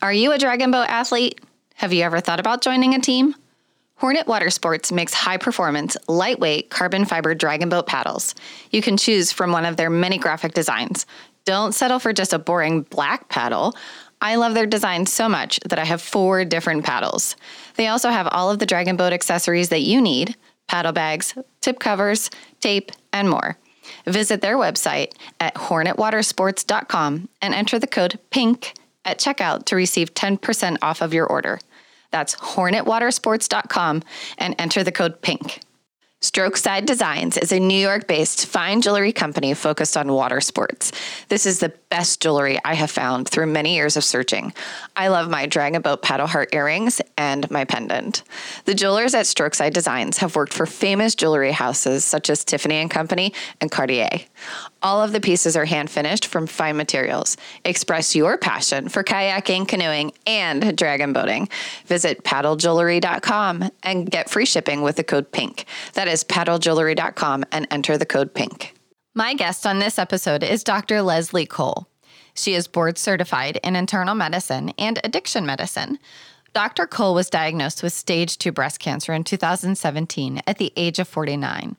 Are you a dragon boat athlete? Have you ever thought about joining a team? Hornet Water Sports makes high performance, lightweight, carbon fiber dragon boat paddles. You can choose from one of their many graphic designs. Don't settle for just a boring black paddle. I love their design so much that I have four different paddles. They also have all of the dragon boat accessories that you need paddle bags, tip covers, tape, and more. Visit their website at hornetwatersports.com and enter the code PINK at checkout to receive 10% off of your order. That's hornetwatersports.com and enter the code PINK. Strokeside Designs is a New York based fine jewelry company focused on water sports. This is the best jewelry I have found through many years of searching. I love my Dragon Boat paddle heart earrings and my pendant. The jewelers at Strokeside Designs have worked for famous jewelry houses such as Tiffany and Company and Cartier. All of the pieces are hand finished from fine materials. Express your passion for kayaking, canoeing, and dragon boating. Visit paddlejewelry.com and get free shipping with the code PINK. That is paddlejewelry.com and enter the code PINK. My guest on this episode is Dr. Leslie Cole. She is board certified in internal medicine and addiction medicine. Dr. Cole was diagnosed with stage 2 breast cancer in 2017 at the age of 49.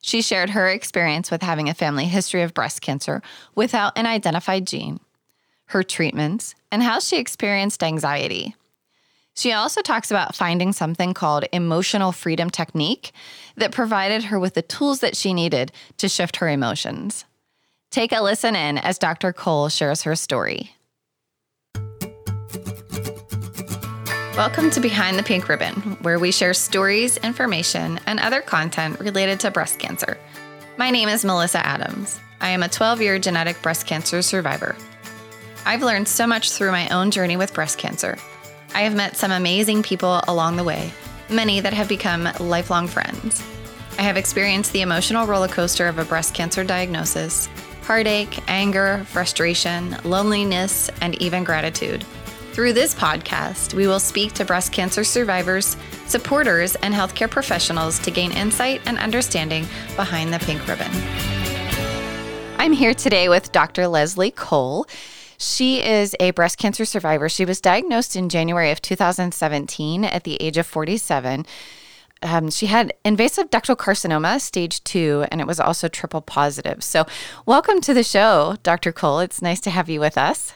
She shared her experience with having a family history of breast cancer without an identified gene, her treatments, and how she experienced anxiety. She also talks about finding something called emotional freedom technique that provided her with the tools that she needed to shift her emotions. Take a listen in as Dr. Cole shares her story. Welcome to Behind the Pink Ribbon, where we share stories, information, and other content related to breast cancer. My name is Melissa Adams. I am a 12 year genetic breast cancer survivor. I've learned so much through my own journey with breast cancer. I have met some amazing people along the way, many that have become lifelong friends. I have experienced the emotional roller coaster of a breast cancer diagnosis heartache, anger, frustration, loneliness, and even gratitude. Through this podcast, we will speak to breast cancer survivors, supporters, and healthcare professionals to gain insight and understanding behind the pink ribbon. I'm here today with Dr. Leslie Cole. She is a breast cancer survivor. She was diagnosed in January of 2017 at the age of 47. Um, she had invasive ductal carcinoma, stage two, and it was also triple positive. So, welcome to the show, Dr. Cole. It's nice to have you with us.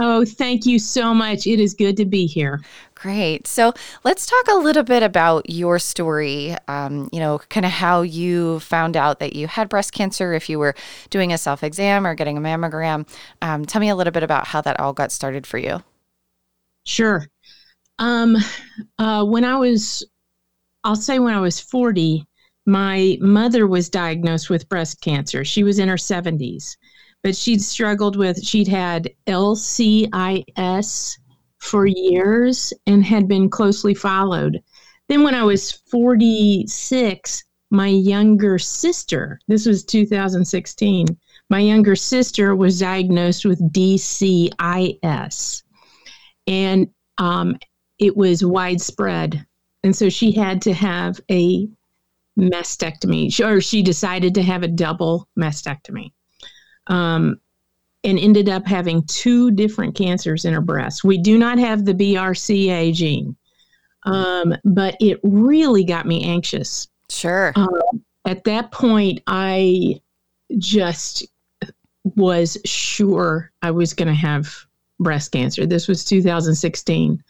Oh, thank you so much. It is good to be here. Great. So let's talk a little bit about your story. Um, you know, kind of how you found out that you had breast cancer, if you were doing a self exam or getting a mammogram. Um, tell me a little bit about how that all got started for you. Sure. Um, uh, when I was, I'll say when I was 40, my mother was diagnosed with breast cancer. She was in her 70s but she'd struggled with, she'd had LCIS for years and had been closely followed. Then, when I was 46, my younger sister, this was 2016, my younger sister was diagnosed with DCIS. And um, it was widespread. And so she had to have a mastectomy, or she decided to have a double mastectomy um, and ended up having two different cancers in her breast. We do not have the BRCA gene, um, but it really got me anxious. Sure. Um, at that point, I just was sure I was going to have breast cancer. This was 2016.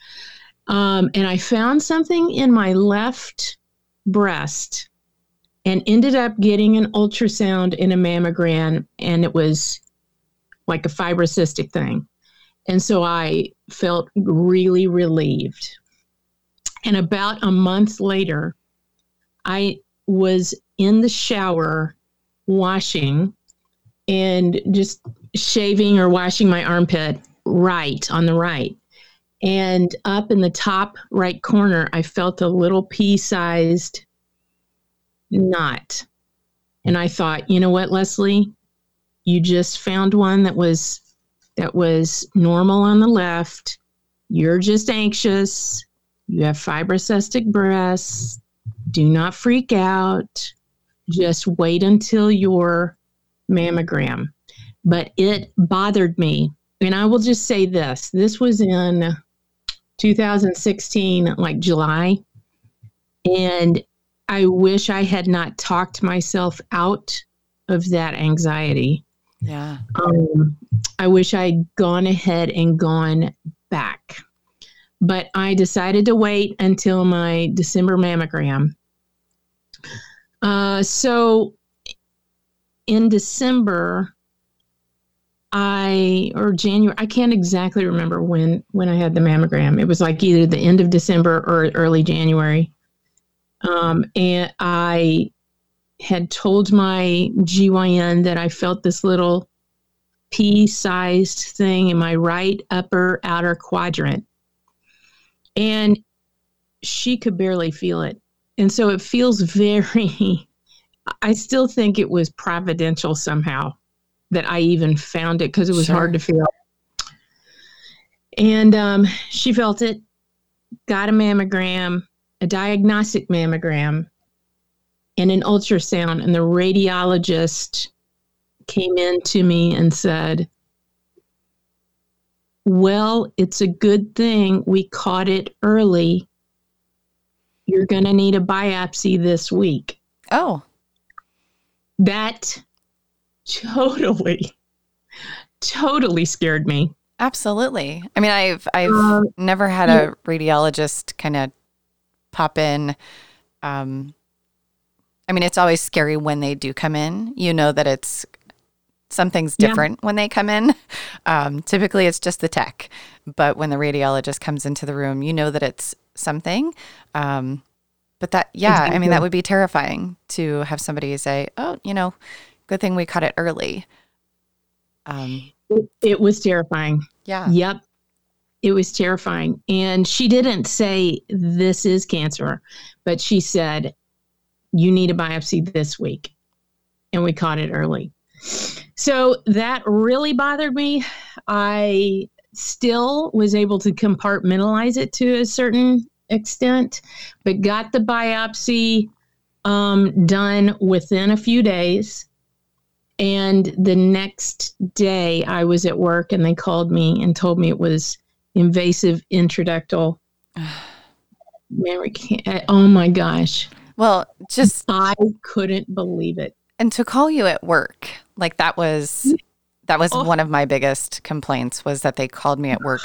Um, and I found something in my left breast and ended up getting an ultrasound and a mammogram, and it was like a fibrocystic thing. And so I felt really relieved. And about a month later, I was in the shower washing and just shaving or washing my armpit right on the right. And up in the top right corner, I felt a little pea sized knot. And I thought, you know what, Leslie, you just found one that was that was normal on the left. You're just anxious. You have fibrocystic breasts. Do not freak out. Just wait until your mammogram. But it bothered me and I will just say this this was in 2016, like July. And I wish I had not talked myself out of that anxiety. Yeah. Um, I wish I'd gone ahead and gone back. But I decided to wait until my December mammogram. Uh, so in December, I or January, I can't exactly remember when when I had the mammogram. It was like either the end of December or early January. Um, and I had told my GYN that I felt this little pea-sized thing in my right upper outer quadrant, and she could barely feel it, and so it feels very. I still think it was providential somehow that I even found it because it was sure. hard to feel. And um, she felt it, got a mammogram, a diagnostic mammogram, and an ultrasound. And the radiologist came in to me and said, Well, it's a good thing we caught it early. You're going to need a biopsy this week. Oh. That totally, totally scared me. Absolutely. I mean, I've I've uh, never had a radiologist kind of pop in. Um, I mean, it's always scary when they do come in. You know that it's something's different yeah. when they come in. Um, typically, it's just the tech, but when the radiologist comes into the room, you know that it's something. Um, but that, yeah, exactly. I mean, that would be terrifying to have somebody say, "Oh, you know, Good thing we caught it early. Um, it, it was terrifying. Yeah. Yep. It was terrifying. And she didn't say, This is cancer, but she said, You need a biopsy this week. And we caught it early. So that really bothered me. I still was able to compartmentalize it to a certain extent, but got the biopsy um, done within a few days. And the next day, I was at work and they called me and told me it was invasive intraductal. Mary can't, oh my gosh. Well, just I couldn't believe it. And to call you at work, like that was that was oh. one of my biggest complaints was that they called me at work.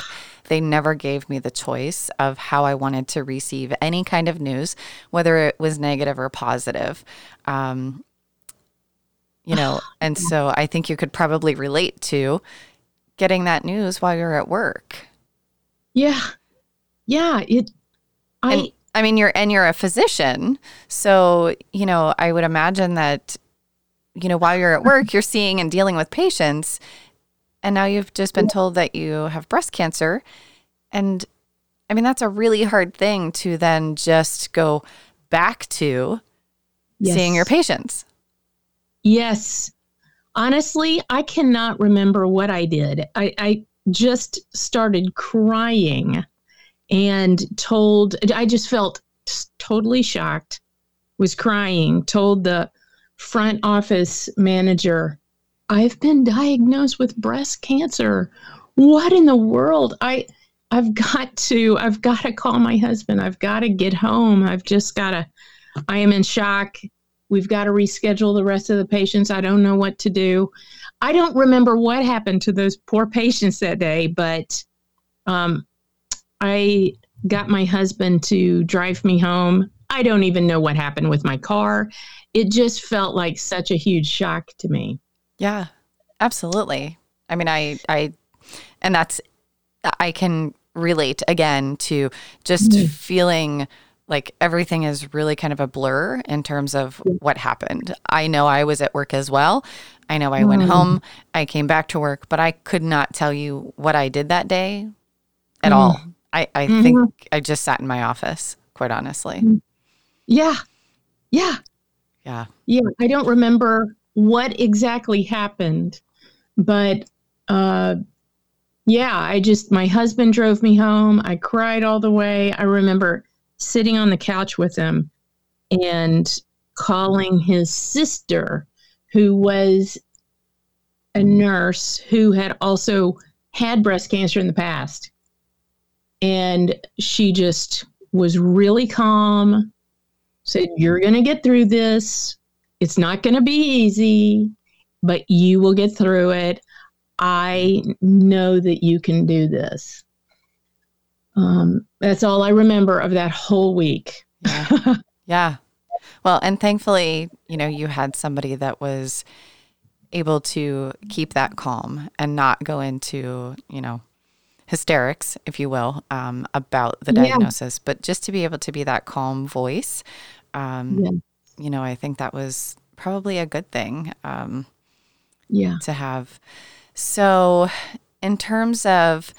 They never gave me the choice of how I wanted to receive any kind of news, whether it was negative or positive. Um, you know, and so I think you could probably relate to getting that news while you're at work. Yeah. Yeah, it I and, I mean you're and you're a physician, so, you know, I would imagine that you know, while you're at work, you're seeing and dealing with patients and now you've just been told that you have breast cancer and I mean that's a really hard thing to then just go back to yes. seeing your patients. Yes. Honestly, I cannot remember what I did. I, I just started crying and told, I just felt totally shocked, was crying, told the front office manager, I've been diagnosed with breast cancer. What in the world? I, I've got to, I've got to call my husband. I've got to get home. I've just got to, I am in shock. We've got to reschedule the rest of the patients. I don't know what to do. I don't remember what happened to those poor patients that day, but um, I got my husband to drive me home. I don't even know what happened with my car. It just felt like such a huge shock to me. Yeah, absolutely. I mean, I, I, and that's, I can relate again to just mm-hmm. feeling like everything is really kind of a blur in terms of what happened. I know I was at work as well. I know I went mm. home, I came back to work, but I could not tell you what I did that day at mm. all. I, I mm-hmm. think I just sat in my office, quite honestly. Mm. Yeah. Yeah. Yeah. Yeah. I don't remember what exactly happened, but uh, yeah, I just, my husband drove me home. I cried all the way. I remember sitting on the couch with him and calling his sister, who was a nurse who had also had breast cancer in the past. And she just was really calm, said, You're going to get through this. It's not going to be easy, but you will get through it. I know that you can do this. Um, that's all I remember of that whole week. Yeah. yeah. Well, and thankfully, you know, you had somebody that was able to keep that calm and not go into, you know, hysterics, if you will, um, about the diagnosis, yeah. but just to be able to be that calm voice, um, yeah. you know, I think that was probably a good thing. Um, yeah. To have. So, in terms of,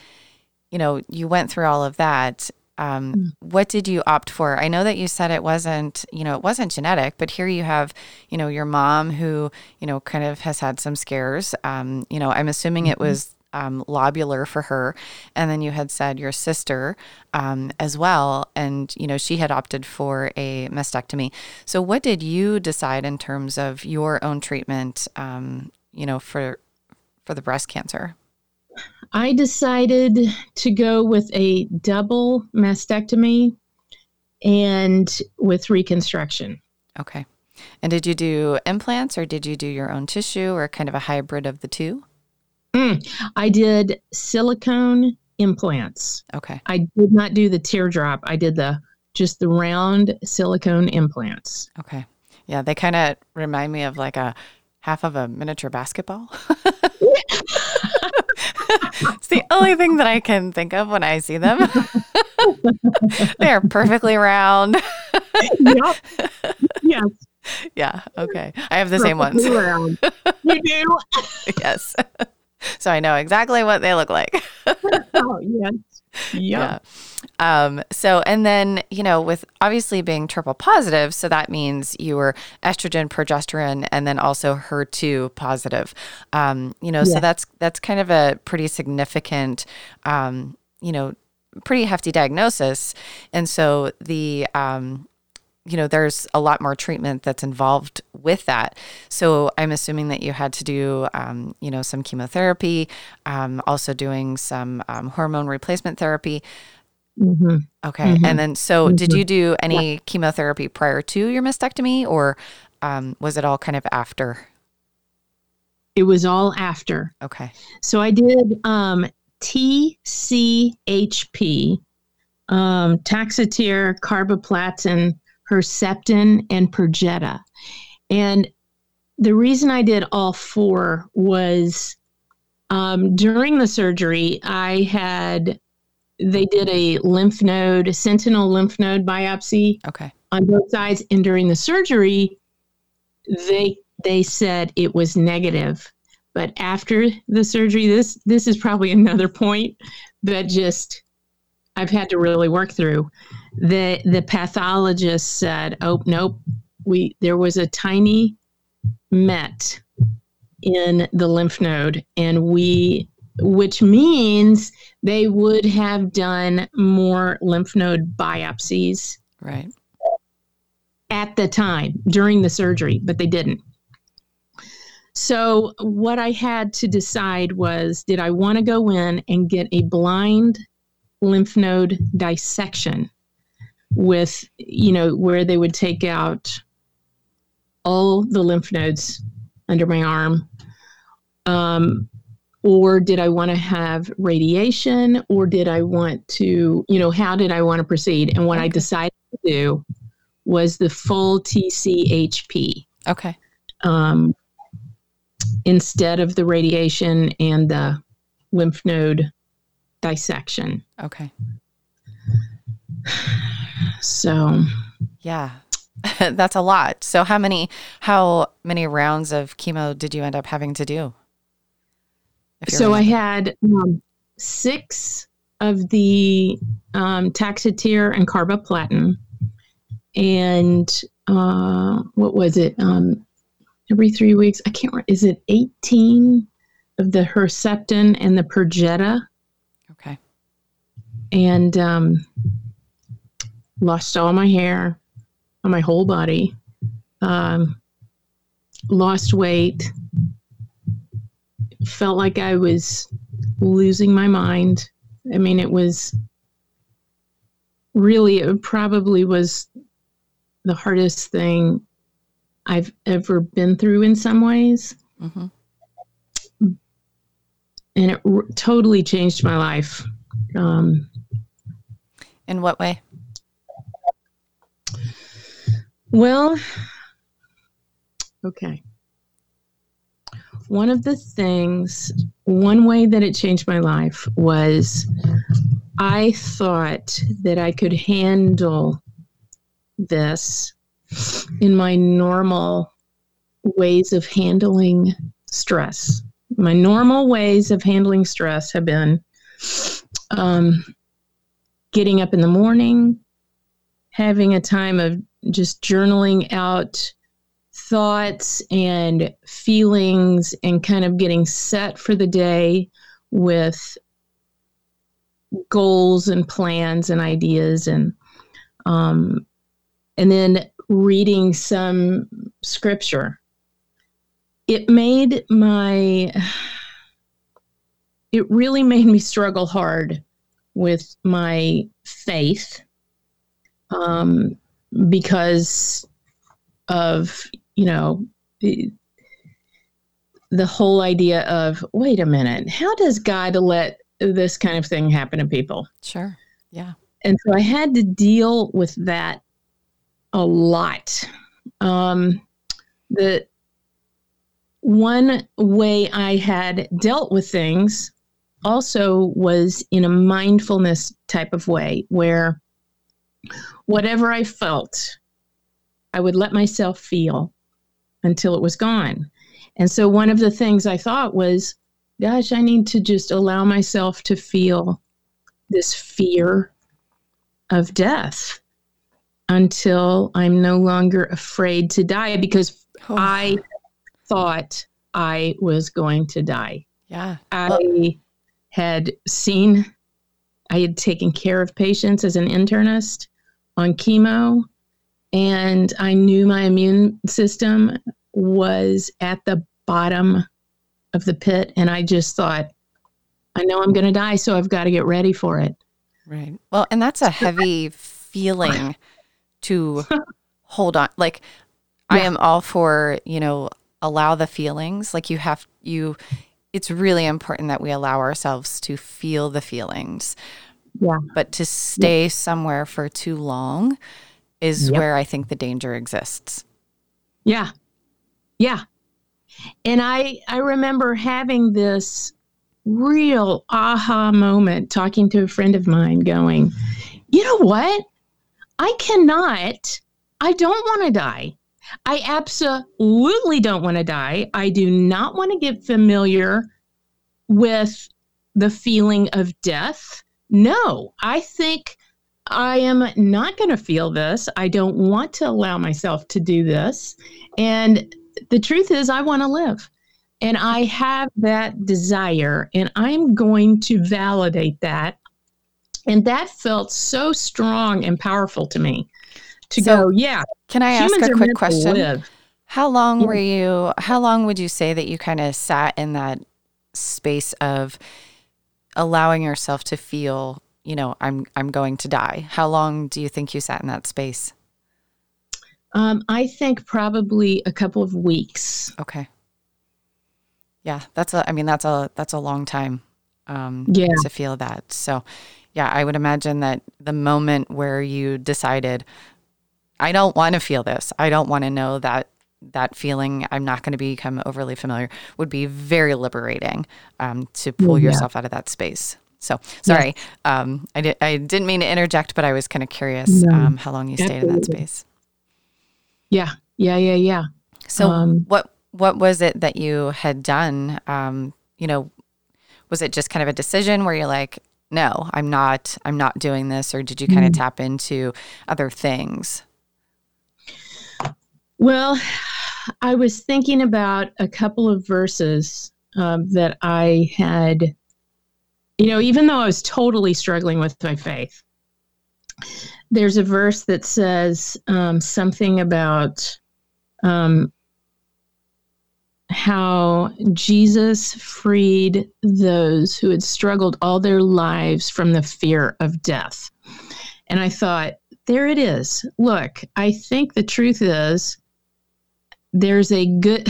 you know, you went through all of that. Um, mm. What did you opt for? I know that you said it wasn't, you know, it wasn't genetic, but here you have, you know, your mom who, you know, kind of has had some scares. Um, you know, I'm assuming mm-hmm. it was um, lobular for her, and then you had said your sister um, as well, and you know she had opted for a mastectomy. So, what did you decide in terms of your own treatment? Um, you know, for for the breast cancer. I decided to go with a double mastectomy and with reconstruction. Okay. And did you do implants or did you do your own tissue or kind of a hybrid of the two? Mm, I did silicone implants. Okay. I did not do the teardrop. I did the just the round silicone implants. Okay. Yeah, they kind of remind me of like a half of a miniature basketball. it's the only thing that I can think of when I see them. they are perfectly round. yep. Yes. Yeah. Okay. I have the same ones. Round. You do? yes. So I know exactly what they look like. oh, yes. Yep. Yeah. Um, so, and then, you know, with obviously being triple positive, so that means you were estrogen, progesterone, and then also HER2 positive. Um, you know, yeah. so that's that's kind of a pretty significant, um, you know, pretty hefty diagnosis. And so the um, you know, there's a lot more treatment that's involved with that. So I'm assuming that you had to do, um, you know, some chemotherapy, um, also doing some um, hormone replacement therapy. Mm-hmm. Okay. Mm-hmm. And then, so mm-hmm. did you do any yeah. chemotherapy prior to your mastectomy or um, was it all kind of after? It was all after. Okay. So I did um, TCHP, um, Taxotere, carboplatin, Herceptin, and Perjeta. And the reason I did all four was um, during the surgery, I had they did a lymph node, a sentinel lymph node biopsy. Okay. On both sides, and during the surgery, they they said it was negative. But after the surgery, this this is probably another point that just I've had to really work through. The the pathologist said, "Oh nope, we there was a tiny met in the lymph node, and we which means they would have done more lymph node biopsies right at the time during the surgery but they didn't so what i had to decide was did i want to go in and get a blind lymph node dissection with you know where they would take out all the lymph nodes under my arm um, or did I want to have radiation or did I want to, you know, how did I want to proceed? And what okay. I decided to do was the full TCHP. Okay. Um, instead of the radiation and the lymph node dissection. Okay. So, yeah. That's a lot. So how many how many rounds of chemo did you end up having to do? So I had um, six of the um, Taxotere and carboplatin, and uh, what was it? Um, every three weeks, I can't. remember. Is it eighteen of the Herceptin and the Perjeta? And um, lost all my hair on my whole body. Um, lost weight felt like I was losing my mind. I mean, it was really, it probably was the hardest thing I've ever been through in some ways. Mm-hmm. And it r- totally changed my life. Um, in what way? Well, okay. One of the things, one way that it changed my life was I thought that I could handle this in my normal ways of handling stress. My normal ways of handling stress have been um, getting up in the morning, having a time of just journaling out thoughts and feelings and kind of getting set for the day with goals and plans and ideas and um, and then reading some scripture. It made my it really made me struggle hard with my faith um, because of you know the, the whole idea of wait a minute how does god let this kind of thing happen to people? Sure yeah. And so i had to deal with that a lot. Um, the one way i had dealt with things also was in a mindfulness type of way where whatever I felt, I would let myself feel until it was gone. And so one of the things I thought was, gosh, I need to just allow myself to feel this fear of death until I'm no longer afraid to die because oh. I thought I was going to die. Yeah. I had seen, I had taken care of patients as an internist on chemo, and I knew my immune system was at the bottom of the pit. And I just thought, I know I'm going to die, so I've got to get ready for it. Right. Well, and that's a heavy feeling to hold on. Like, yeah. I am all for, you know, allow the feelings. Like, you have, you, it's really important that we allow ourselves to feel the feelings. Yeah. But to stay somewhere for too long is yep. where I think the danger exists. Yeah. Yeah. And I I remember having this real aha moment talking to a friend of mine going, "You know what? I cannot I don't want to die. I absolutely don't want to die. I do not want to get familiar with the feeling of death. No, I think I am not going to feel this. I don't want to allow myself to do this. And the truth is, I want to live. And I have that desire, and I'm going to validate that. And that felt so strong and powerful to me to so, go, yeah. Can I ask a quick question? How long yeah. were you, how long would you say that you kind of sat in that space of allowing yourself to feel, you know, I'm I'm going to die? How long do you think you sat in that space? Um, I think probably a couple of weeks. Okay. Yeah, that's a. I mean, that's a that's a long time. Um, yeah. To feel that. So, yeah, I would imagine that the moment where you decided, I don't want to feel this. I don't want to know that that feeling i'm not going to become overly familiar would be very liberating um, to pull yeah. yourself out of that space so sorry yeah. um, I, di- I didn't mean to interject but i was kind of curious no, um, how long you stayed in that space yeah yeah yeah yeah so um, what what was it that you had done um, you know was it just kind of a decision where you're like no i'm not i'm not doing this or did you kind mm-hmm. of tap into other things well I was thinking about a couple of verses um, that I had, you know, even though I was totally struggling with my faith, there's a verse that says um, something about um, how Jesus freed those who had struggled all their lives from the fear of death. And I thought, there it is. Look, I think the truth is there's a good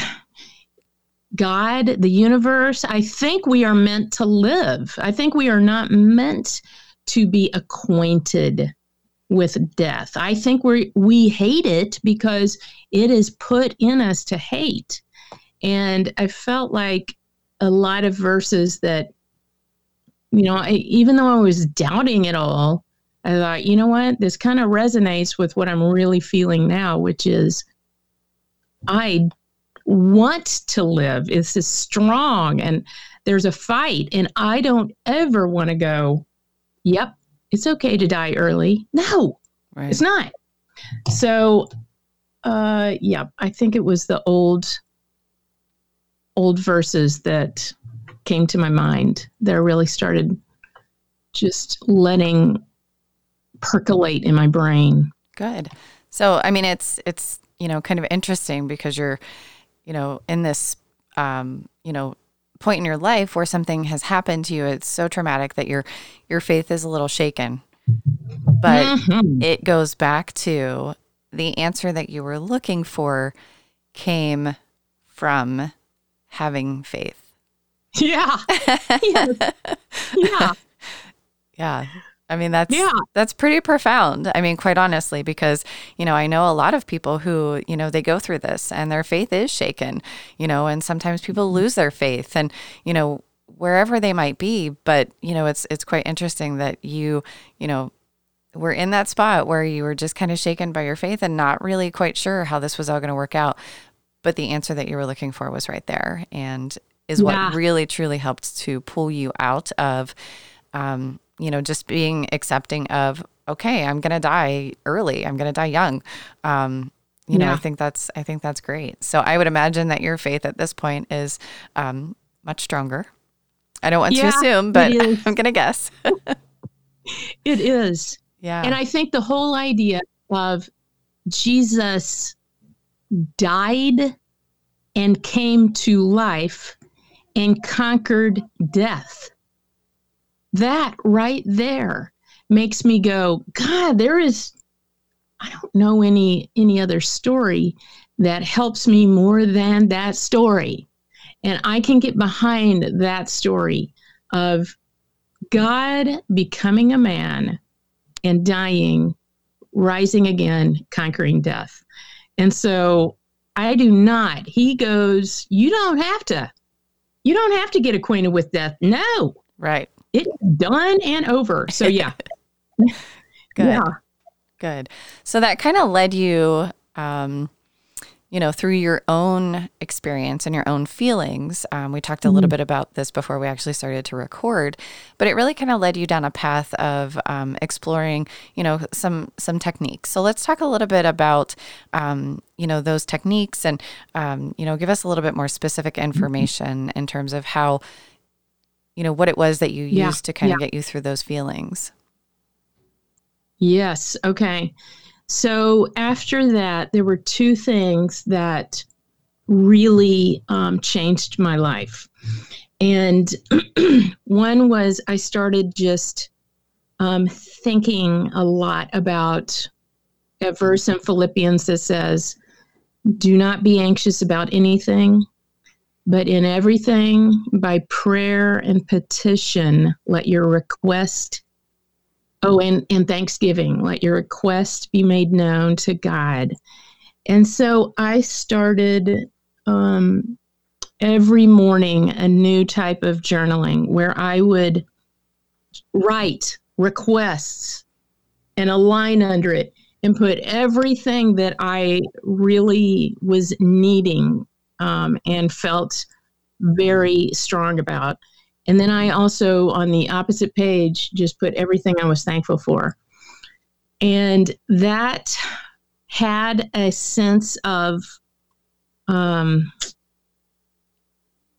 God, the universe. I think we are meant to live. I think we are not meant to be acquainted with death. I think we we hate it because it is put in us to hate. And I felt like a lot of verses that you know, I, even though I was doubting it all, I thought, you know what? This kind of resonates with what I'm really feeling now, which is I want to live. This is strong and there's a fight. And I don't ever want to go, yep, it's okay to die early. No, right. it's not. So, uh, yeah, I think it was the old, old verses that came to my mind that really started just letting percolate in my brain. Good. So, I mean, it's it's you know kind of interesting because you're, you know, in this, um, you know, point in your life where something has happened to you. It's so traumatic that your your faith is a little shaken. But mm-hmm. it goes back to the answer that you were looking for came from having faith. Yeah. yeah. Yeah. yeah. I mean that's yeah. that's pretty profound. I mean quite honestly because you know I know a lot of people who you know they go through this and their faith is shaken, you know, and sometimes people mm-hmm. lose their faith and you know wherever they might be, but you know it's it's quite interesting that you, you know, were in that spot where you were just kind of shaken by your faith and not really quite sure how this was all going to work out, but the answer that you were looking for was right there and is yeah. what really truly helped to pull you out of um, you know, just being accepting of, okay, I'm going to die early. I'm going to die young. Um, you know, I think that's, I think that's great. So I would imagine that your faith at this point is um, much stronger. I don't want yeah, to assume, but I'm going to guess. it is. Yeah. And I think the whole idea of Jesus died and came to life and conquered death that right there makes me go, God, there is I don't know any any other story that helps me more than that story. And I can get behind that story of God becoming a man and dying, rising again, conquering death. And so I do not. He goes, You don't have to. You don't have to get acquainted with death. No. Right. It's done and over. So yeah. Good. Yeah. Good. So that kind of led you um, you know, through your own experience and your own feelings. Um, we talked a little mm-hmm. bit about this before we actually started to record, but it really kind of led you down a path of um, exploring, you know, some some techniques. So let's talk a little bit about, um, you know, those techniques, and um, you know, give us a little bit more specific mm-hmm. information in terms of how you know, what it was that you yeah. used to kind yeah. of get you through those feelings. Yes. Okay. So after that, there were two things that really um, changed my life. And one was I started just um, thinking a lot about a verse in Philippians that says, Do not be anxious about anything, but in everything, by prayer and petition, let your request, oh, and, and thanksgiving, let your request be made known to God. And so I started um, every morning a new type of journaling where I would write requests and a line under it and put everything that I really was needing um, and felt very strong about. And then I also, on the opposite page, just put everything I was thankful for. And that had a sense of um,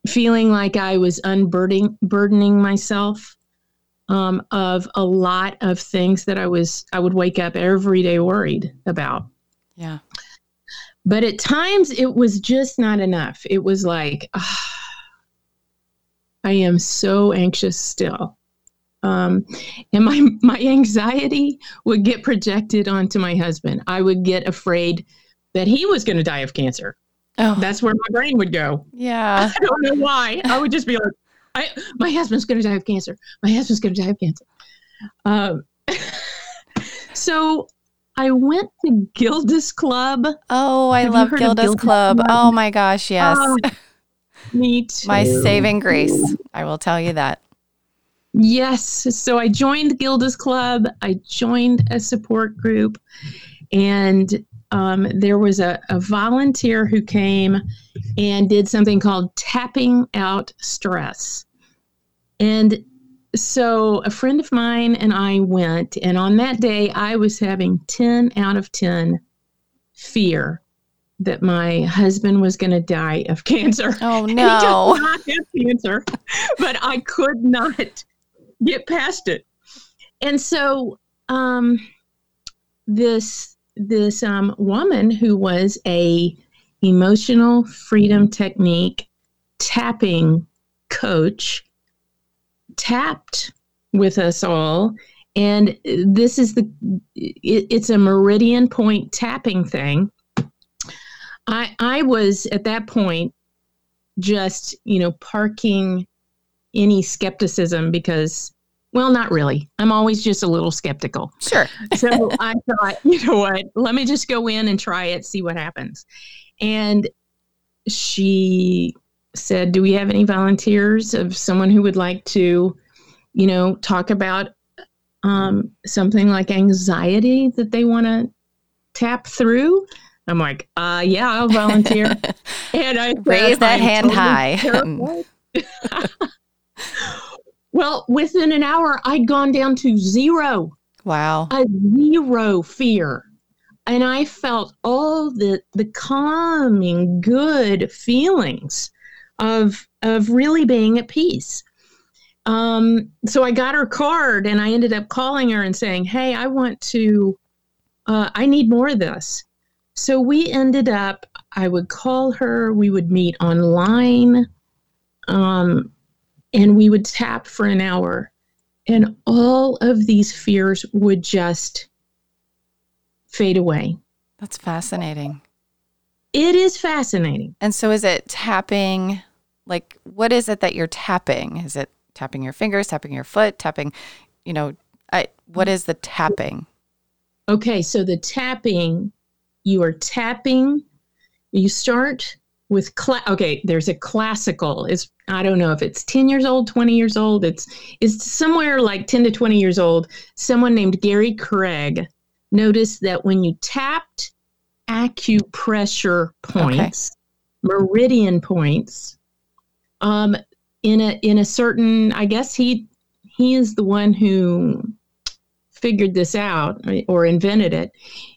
feeling like I was unburdening burdening myself um, of a lot of things that I was I would wake up every day worried about. Yeah. But at times it was just not enough. It was like, ah, I am so anxious still. Um, and my my anxiety would get projected onto my husband. I would get afraid that he was going to die of cancer. Oh. That's where my brain would go. Yeah. I don't know why. I would just be like, I, my husband's going to die of cancer. My husband's going to die of cancer. Um, so I went to Gilda's Club. Oh, I Have love Gilda's, Gilda's Club. Club. Oh my gosh, yes. Oh, me too. My saving grace. I will tell you that. Yes. So I joined Gilda's Club. I joined a support group, and um, there was a, a volunteer who came and did something called tapping out stress. And so a friend of mine and I went, and on that day, I was having 10 out of 10 fear that my husband was going to die of cancer. Oh, no. he does not have cancer, but I could not get past it. And so um, this this um, woman who was a emotional freedom technique tapping coach tapped with us all and this is the it, it's a meridian point tapping thing i i was at that point just you know parking any skepticism because well, not really. I'm always just a little skeptical. Sure. so I thought, you know what? Let me just go in and try it, see what happens. And she said, Do we have any volunteers of someone who would like to, you know, talk about um, something like anxiety that they want to tap through? I'm like, uh, yeah, I'll volunteer. and I raise that hand totally high. Well, within an hour, I'd gone down to zero. Wow. A zero fear. And I felt all the the calming, good feelings of of really being at peace. Um, so I got her card and I ended up calling her and saying, Hey, I want to uh, I need more of this. So we ended up, I would call her, we would meet online. Um, and we would tap for an hour and all of these fears would just fade away. That's fascinating. It is fascinating. And so is it tapping like what is it that you're tapping? Is it tapping your fingers, tapping your foot, tapping, you know, I what is the tapping? Okay, so the tapping you are tapping you start with cla- okay there's a classical it's i don't know if it's 10 years old 20 years old it's it's somewhere like 10 to 20 years old someone named gary craig noticed that when you tapped acupressure points okay. meridian points um in a in a certain i guess he he is the one who figured this out or invented it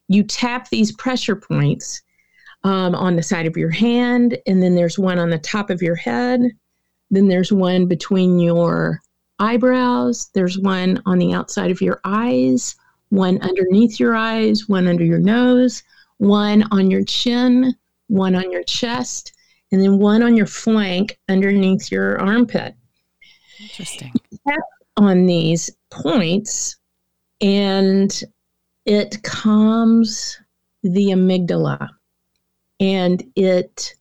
you tap these pressure points um, on the side of your hand, and then there's one on the top of your head. Then there's one between your eyebrows. There's one on the outside of your eyes, one underneath your eyes, one under your nose, one on your chin, one on your chest, and then one on your flank underneath your armpit. Interesting. Tap on these points, and it calms the amygdala and it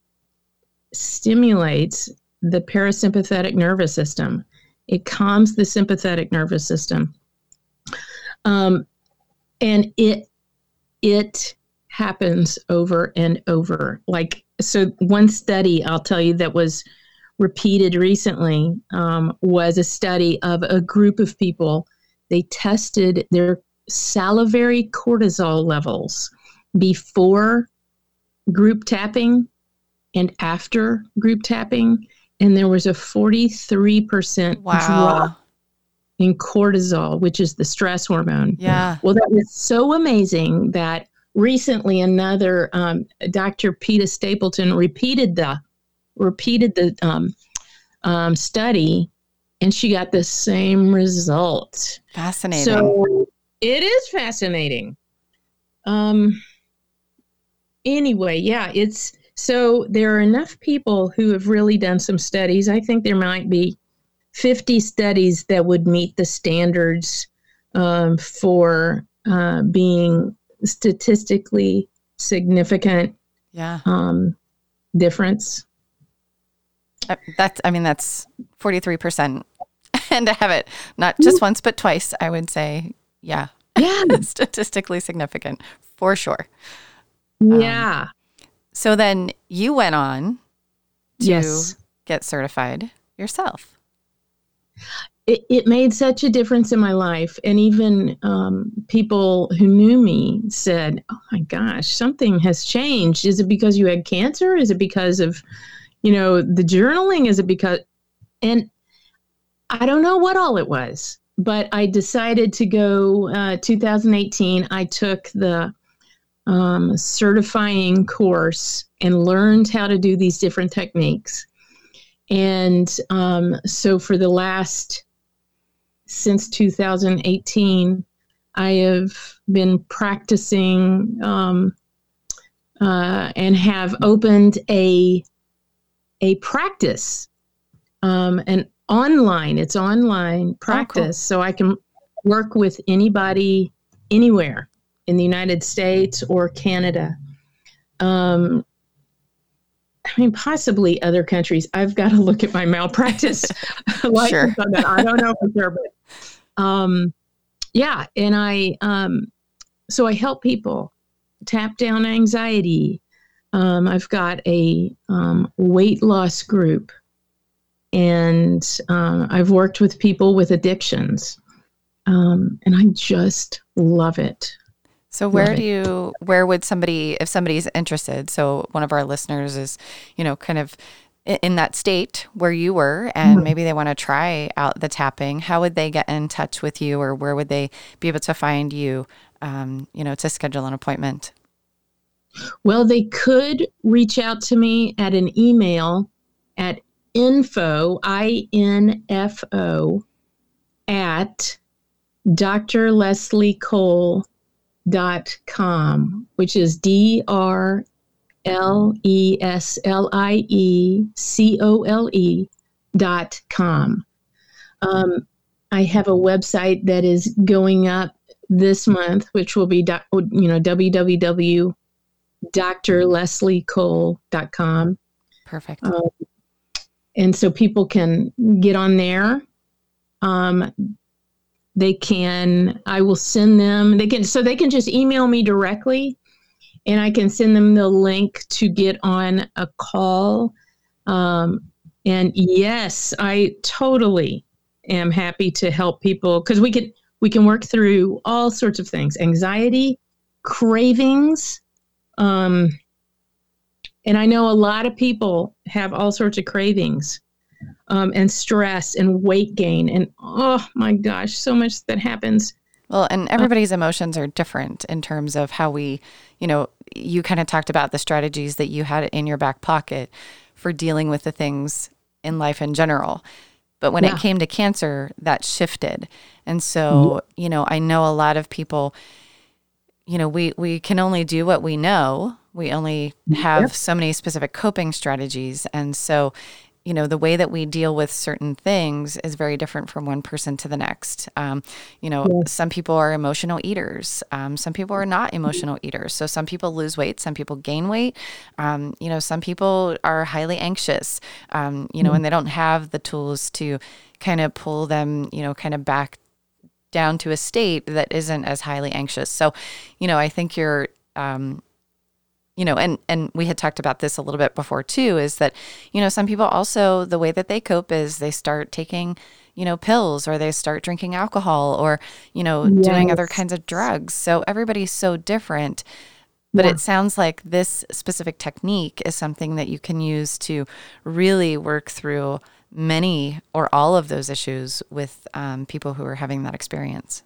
stimulates the parasympathetic nervous system. It calms the sympathetic nervous system. Um, and it it happens over and over. Like so, one study I'll tell you that was repeated recently um, was a study of a group of people. They tested their salivary cortisol levels before group tapping and after group tapping, and there was a 43% wow. drop in cortisol, which is the stress hormone. Yeah. Well, that was so amazing that recently another um, Dr. Peta Stapleton repeated the repeated the um, um, study, and she got the same result. Fascinating. So it is fascinating. Um, anyway, yeah, it's so there are enough people who have really done some studies. I think there might be 50 studies that would meet the standards um, for uh, being statistically significant yeah um, difference. Uh, that's I mean that's 43% and to have it not just once but twice I would say yeah yeah statistically significant for sure. Yeah. Um, so then you went on to yes. get certified yourself it, it made such a difference in my life. And even um, people who knew me said, Oh my gosh, something has changed. Is it because you had cancer? Is it because of, you know, the journaling? Is it because, and I don't know what all it was, but I decided to go uh, 2018. I took the um, certifying course and learned how to do these different techniques. And um, so for the last since 2018, I have been practicing um, uh, and have opened a a practice, um, an online. It's online practice, oh, cool. so I can work with anybody anywhere in the United States or Canada. Um, I mean, possibly other countries. I've got to look at my malpractice sure. I don't know for sure, but um, yeah, and I um, so I help people tap down anxiety. Um, I've got a um, weight loss group, and uh, I've worked with people with addictions, um, and I just love it. So where do you where would somebody if somebody's interested? So one of our listeners is, you know, kind of in that state where you were and mm-hmm. maybe they want to try out the tapping how would they get in touch with you or where would they be able to find you um, you know to schedule an appointment well they could reach out to me at an email at info i-n-f-o at drlesliecole.com which is d-r L E S L I E C O L E dot com. Um, I have a website that is going up this month, which will be, you know, www.drlesliecole.com. Perfect. Um, and so people can get on there. Um, they can, I will send them, they can, so they can just email me directly and I can send them the link to get on a call. Um, and yes, I totally am happy to help people because we can we can work through all sorts of things: anxiety, cravings. Um, and I know a lot of people have all sorts of cravings um, and stress and weight gain. And oh my gosh, so much that happens well, and everybody's emotions are different in terms of how we, you know, you kind of talked about the strategies that you had in your back pocket for dealing with the things in life in general. But when yeah. it came to cancer, that shifted. And so, mm-hmm. you know, I know a lot of people, you know, we we can only do what we know. We only have yep. so many specific coping strategies. And so you know the way that we deal with certain things is very different from one person to the next. Um, you know yes. some people are emotional eaters um, some people are not emotional eaters. So some people lose weight some people gain weight. Um, you know some people are highly anxious um, you know mm-hmm. and they don't have the tools to kind of pull them you know kind of back down to a state that isn't as highly anxious. So you know i think you're um, you know and and we had talked about this a little bit before too is that you know some people also the way that they cope is they start taking you know pills or they start drinking alcohol or you know yes. doing other kinds of drugs. So everybody's so different. But yeah. it sounds like this specific technique is something that you can use to really work through many or all of those issues with um, people who are having that experience.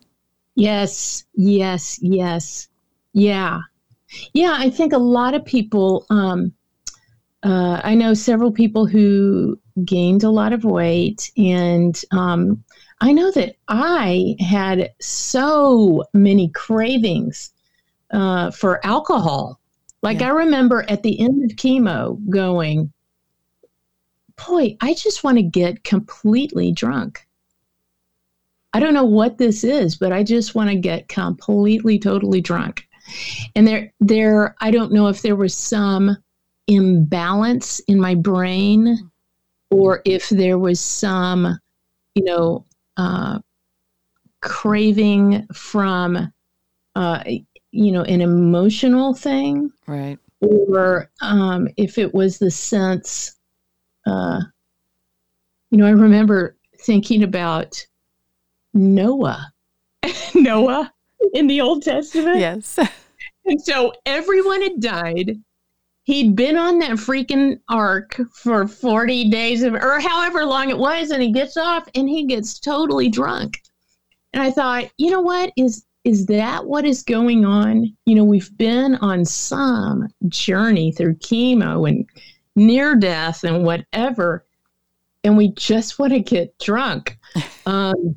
Yes. Yes. Yes. Yeah yeah, I think a lot of people, um, uh, I know several people who gained a lot of weight, and um, I know that I had so many cravings uh, for alcohol. Like Yeah. I remember at the end of chemo going, boy, I just want to get completely drunk. I don't know what this is, but I just want to get completely, totally drunk. And there, there, I don't know if there was some imbalance in my brain or if there was some, you know, uh, craving from, uh, you know, an emotional thing Right. or um, if it was the sense, uh, you know, I remember thinking about Noah, Noah in the Old Testament. Yes. And so everyone had died. He'd been on that freaking ark for 40 days of, or however long it was, and he gets off and he gets totally drunk. And I thought, you know what? Is is that what is going on? You know, we've been on some journey through chemo and near death and whatever, and we just want to get drunk. Um,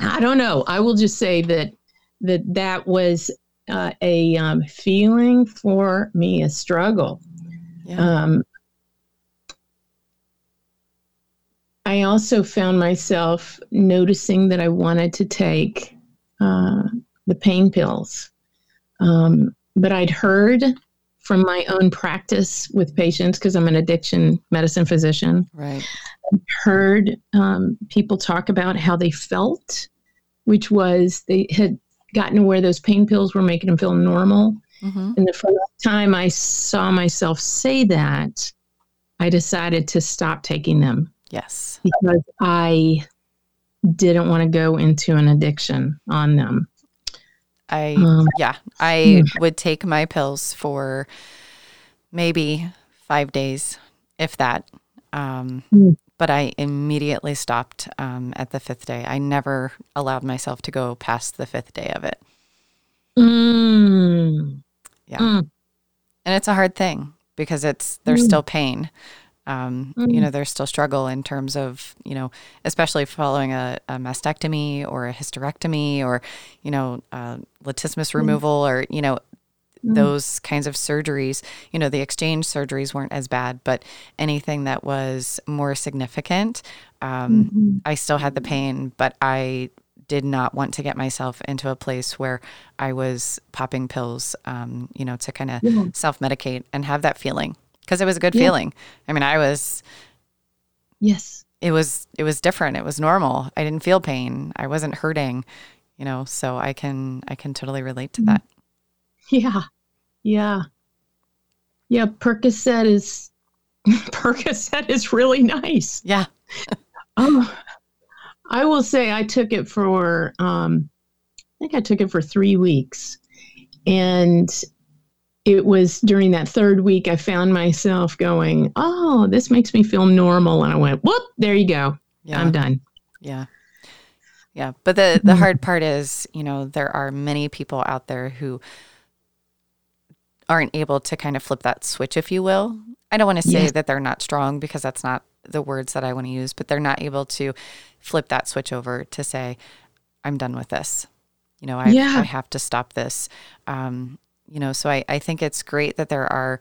I don't know. I will just say that that that was uh, a um, feeling for me, a struggle. Yeah. Um, I also found myself noticing that I wanted to take uh, the pain pills. Um, but I'd heard from my own practice with patients, because I'm an addiction medicine physician, right. heard um, people talk about how they felt, which was they had gotten to where those pain pills were making them feel normal. hmm And the first time I saw myself say that, I decided to stop taking them Yes. because I didn't want to go into an addiction on them. I Um, yeah, I would take my pills for maybe five days, if that. Um, Mm. But I immediately stopped um, at the fifth day. I never allowed myself to go past the fifth day of it, Mm, Yeah. mm, and it's a hard thing because it's there's Mm. still pain. Um, You Mm. know, there's still struggle in terms of you know, especially following a, a mastectomy or a hysterectomy or you know, uh, latissimus removal or you know, mm. those kinds of surgeries, you know, the exchange surgeries weren't as bad, but anything that was more significant, um, Mhm. I still had the pain, but I did not want to get myself into a place where I was popping pills, um, you know, to kind of Yeah. self medicate and have that feeling because it was a good Yeah. feeling. I mean, I was, Yes. it was, it was different. It was normal. I didn't feel pain. I wasn't hurting, you know, so I can, I can totally relate to that. Yeah. Yeah. Yeah. Percocet is Percocet is really nice. Yeah. Oh, I will say I took it for um, I think I took it for three weeks, and it was during that third week I found myself going, "Oh, this makes me feel normal," and I went, "Whoop! There you go. Yeah. I'm done." Yeah. Yeah. But the, the hard part is, you know, there are many people out there who aren't able to kind of flip that switch, if you will. I don't want to say Yes. that they're not strong because that's not the words that I want to use, but they're not able to flip that switch over to say, I'm done with this. You know, I, Yeah. I have to stop this. Um, you know, so I, I think it's great that there are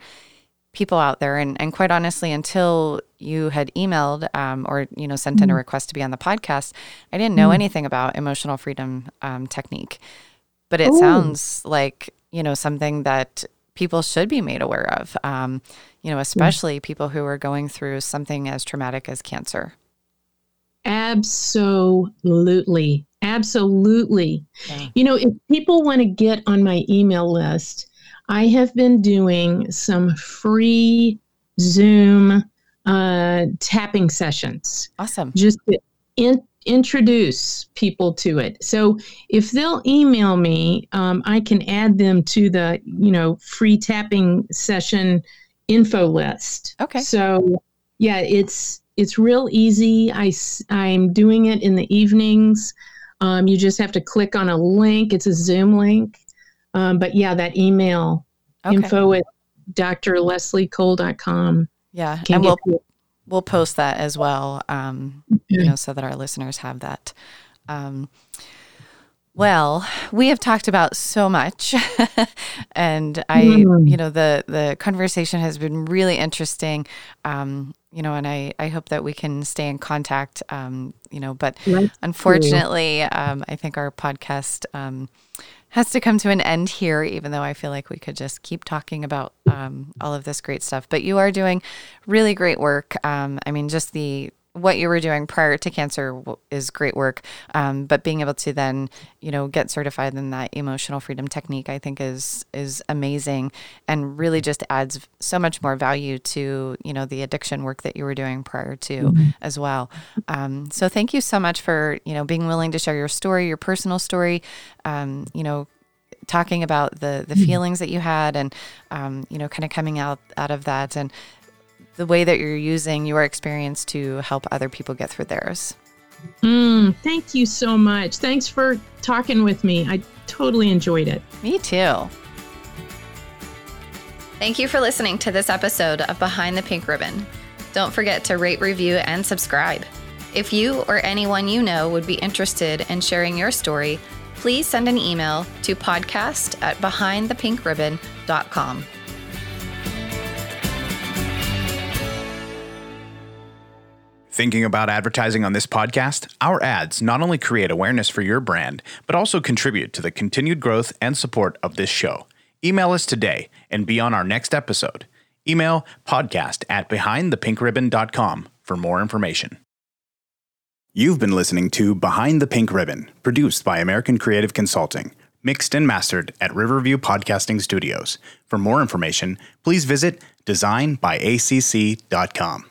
people out there and, and quite honestly until you had emailed um, or you know sent in a request to be on the podcast i didn't know Mm. anything about emotional freedom um, technique but it Oh. sounds like you know something that people should be made aware of um, you know especially people who are going through something as traumatic as cancer Absolutely. Absolutely. Yeah. You know, if people want to get on my email list, I have been doing some free Zoom uh, tapping sessions awesome just to in, introduce people to it. So if they'll email me, um, I can add them to the, you know, free tapping session info list. Okay. So yeah, it's it's real easy. I I'm doing it in the evenings. Um, you just have to click on a link. It's a Zoom link. Um, but yeah, that email okay info at drlesliecole.com. yeah and we'll you. We'll post that as well um, you know so that our listeners have that um, Well, we have talked about so much, and I, mm. you know, the the conversation has been really interesting. Um, you know, and I, I hope that we can stay in contact. Um, you know, but unfortunately, um, I think our podcast um, has to come to an end here. Even though I feel like we could just keep talking about um, all of this great stuff, but you are doing really great work. Um, I mean, just the what you were doing prior to cancer is great work. Um, but being able to then, you know, get certified in that emotional freedom technique, I think is is amazing and really just adds so much more value to you know the addiction work that you were doing prior to mm-hmm. as well. Um, so thank you so much for you know being willing to share your story, your personal story. Um, you know, talking about the the mm-hmm. feelings that you had and um, you know kind of coming out out of that and the way that you're using your experience to help other people get through theirs. Mm, thank you so much. Thanks for talking with me. I totally enjoyed it. Me too. Thank you for listening to this episode of Behind the Pink Ribbon. Don't forget to rate, review, and subscribe. If you or anyone you know would be interested in sharing your story, please send an email to podcast at behindthepink.ribbon.com. Thinking about advertising on this podcast? Our ads not only create awareness for your brand, but also contribute to the continued growth and support of this show. Email us today and be on our next episode. Email podcast at behindthepink.ribbon.com for more information. You've been listening to Behind the Pink Ribbon, produced by American Creative Consulting, mixed and mastered at Riverview Podcasting Studios. For more information, please visit designbyacc.com.